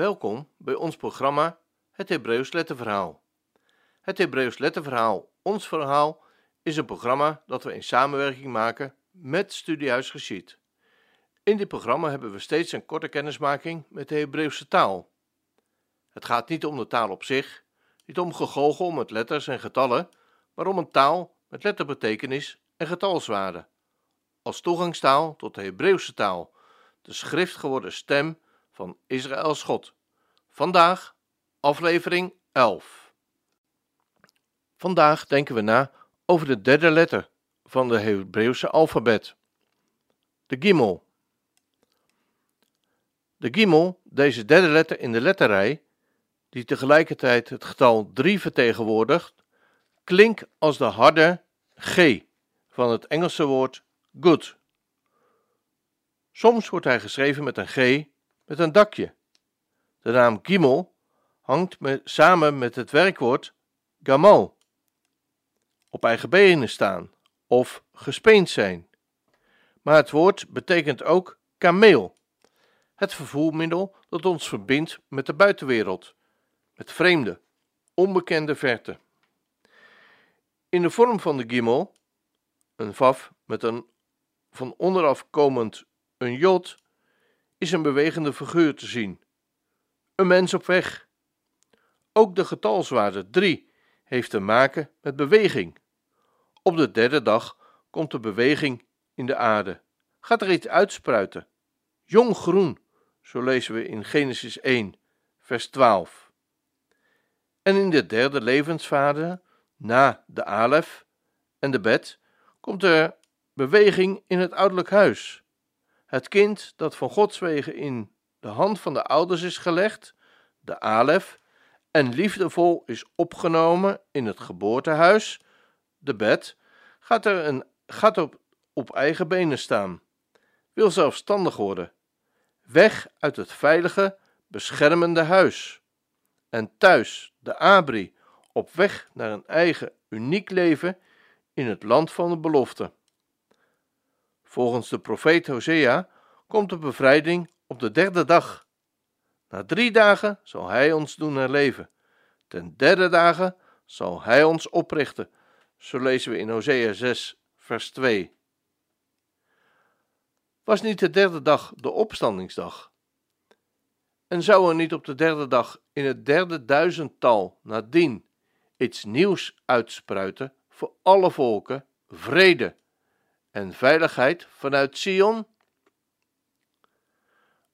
Welkom bij ons programma Het Hebreeuws Letterverhaal. Het Hebreeuws Letterverhaal Ons Verhaal is een programma dat we in samenwerking maken met Studiehuis Geschied. In dit programma hebben we steeds een korte kennismaking met de Hebreeuwse taal. Het gaat niet om de taal op zich, niet om gegoochel met letters en getallen, maar om een taal met letterbetekenis en getalswaarde. Als toegangstaal tot de Hebreeuwse taal, de schrift geworden stem van Israëls God. Vandaag aflevering 11. Vandaag denken we na over de derde letter van de Hebreeuwse alfabet, de Gimel. De Gimel, deze derde letter in de letterrij, die tegelijkertijd het getal 3 vertegenwoordigt, klinkt als de harde G van het Engelse woord good. Soms wordt hij geschreven met een G met een dakje. De naam Gimel hangt samen met het werkwoord gamal, op eigen benen staan of gespeend zijn. Maar het woord betekent ook kameel, het vervoermiddel dat ons verbindt met de buitenwereld, met vreemde, onbekende verte. In de vorm van de gimel, een vaf met een van onderaf komend een jod, is een bewegende figuur te zien. Een mens op weg. Ook de getalswaarde 3 heeft te maken met beweging. Op de derde dag komt de beweging in de aarde. Gaat er iets uitspruiten. Jong groen, zo lezen we in Genesis 1, vers 12. En in de derde levensfase, na de alef en de bed, komt er beweging in het ouderlijk huis. Het kind dat van Gods wegen in de hand van de ouders is gelegd, de alef, en liefdevol is opgenomen in het geboortehuis, de bed, gaat er een, gaat op, op eigen benen staan, wil zelfstandig worden, weg uit het veilige, beschermende huis. En thuis, de abri, op weg naar een eigen, uniek leven in het land van de belofte. Volgens de profeet Hosea komt de bevrijding op de derde dag. Na drie dagen zal hij ons doen herleven. Ten derde dagen zal hij ons oprichten. Zo lezen we in Hosea 6, vers 2. Was niet de derde dag de opstandingsdag? En zou er niet op de derde dag in het derde duizendtal nadien iets nieuws uitspruiten voor alle volken, vrede en veiligheid vanuit Sion?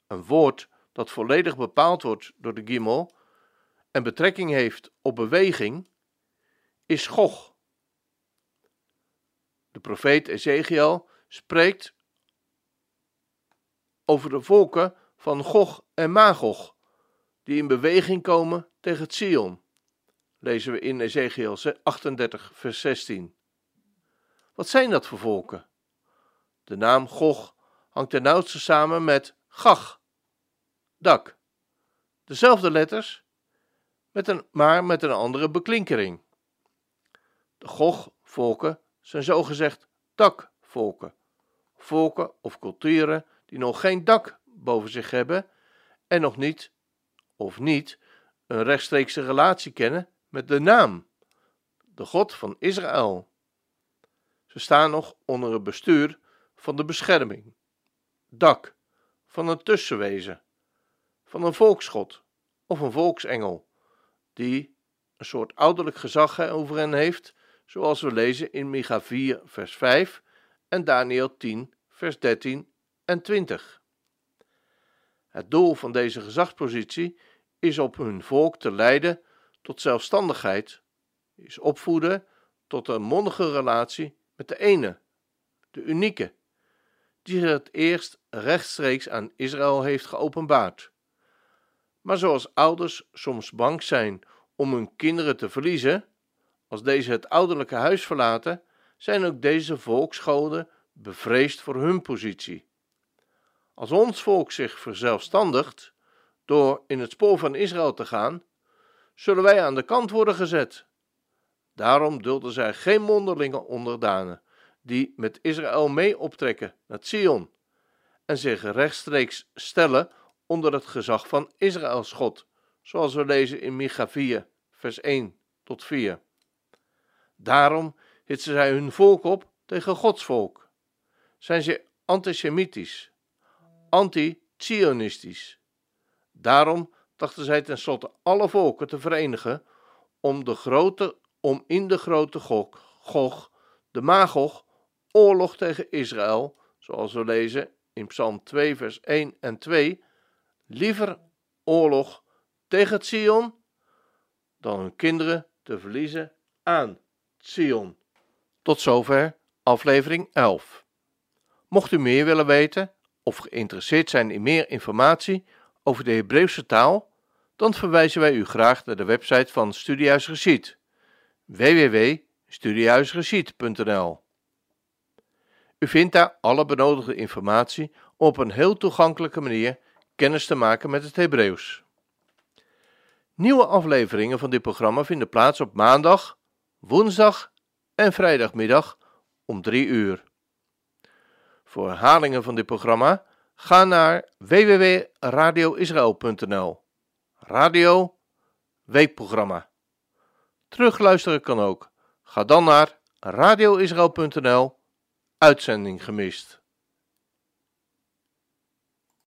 Een woord dat volledig bepaald wordt door de Gimel en betrekking heeft op beweging, is Gog. De profeet Ezekiel spreekt over de volken van Gog en Magog, die in beweging komen tegen Sion. Lezen we in Ezekiel 38, vers 16. Wat zijn dat voor volken? De naam Gog hangt ten nauwste samen met Gach, dak. Dezelfde letters, met een, maar met een andere beklinkering. De Gog-volken zijn zogezegd dakvolken. Volken of culturen die nog geen dak boven zich hebben en nog niet, of niet, een rechtstreekse relatie kennen met de naam, de God van Israël. Ze staan nog onder het bestuur van de bescherming, dak, van een tussenwezen, van een volksgod of een volksengel, die een soort ouderlijk gezag over hen heeft, zoals we lezen in Micha 4, vers 5 en Daniel 10, vers 13 en 20. Het doel van deze gezagspositie is op hun volk te leiden tot zelfstandigheid, is opvoeden tot een mondige relatie met de ene, de unieke, die het eerst rechtstreeks aan Israël heeft geopenbaard. Maar zoals ouders soms bang zijn om hun kinderen te verliezen, als deze het ouderlijke huis verlaten, zijn ook deze volksgoden bevreesd voor hun positie. Als ons volk zich verzelfstandigt door in het spoor van Israël te gaan, zullen wij aan de kant worden gezet. Daarom dulden zij geen monderlinge onderdanen die met Israël mee optrekken naar Sion en zich rechtstreeks stellen onder het gezag van Israëls God, zoals we lezen in Micha 4, vers 1 tot 4. Daarom hitsen zij hun volk op tegen Gods volk. Zijn ze antisemitisch, anti-Zionistisch. Daarom dachten zij tenslotte alle volken te verenigen om, de grote, om in de grote Gog, Gog, de Magog, oorlog tegen Israël, zoals we lezen in Psalm 2, vers 1 en 2, liever oorlog tegen Sion dan hun kinderen te verliezen aan Sion. Tot zover aflevering 11. Mocht u meer willen weten of geïnteresseerd zijn in meer informatie over de Hebreeuwse taal, dan verwijzen wij u graag naar de website van Studiehuis Geschied www.studiehuisgeschied.nl U vindt daar alle benodigde informatie om op een heel toegankelijke manier kennis te maken met het Hebreeuws. Nieuwe afleveringen van dit programma vinden plaats op maandag, woensdag en vrijdagmiddag om 3 uur. Voor herhalingen van dit programma ga naar www.radioisrael.nl. Radio Weekprogramma. Terugluisteren kan ook. Ga dan naar radioisrael.nl. Uitzending gemist.